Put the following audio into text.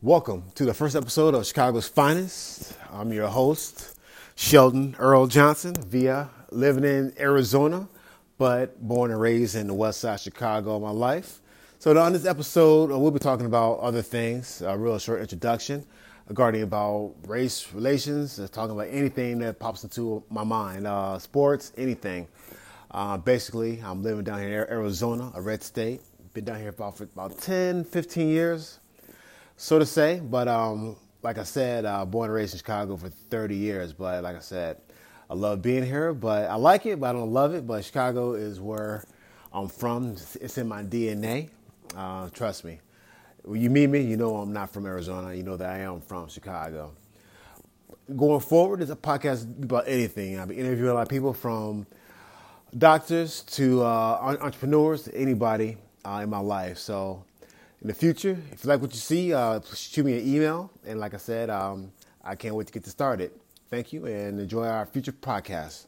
Welcome to the first episode of Chicago's Finest. I'm your host, Sheldon Earl Johnson, via living in Arizona, but born and raised in the west side of Chicago all my life. So on this episode, uh, we'll be talking about other things, a real short introduction regarding about race relations, uh, talking about anything that pops into my mind, uh, sports, anything. Uh, basically, I'm living down here in Arizona, a red state. Been down here about, for about 10, 15 years so to say. But um, like I said, uh, born and raised in Chicago for 30 years. But like I said, I love being here, but I like it, but I don't love it. But Chicago is where I'm from. It's in my DNA. Uh, trust me. When you meet me, you know I'm not from Arizona. You know that I am from Chicago. Going forward, it's a podcast about anything. I'll be interviewing a lot of people from doctors to uh, entrepreneurs to anybody uh, in my life. So in the future. If you like what you see, uh, shoot me an email. And like I said, um, I can't wait to get this started. Thank you and enjoy our future podcast.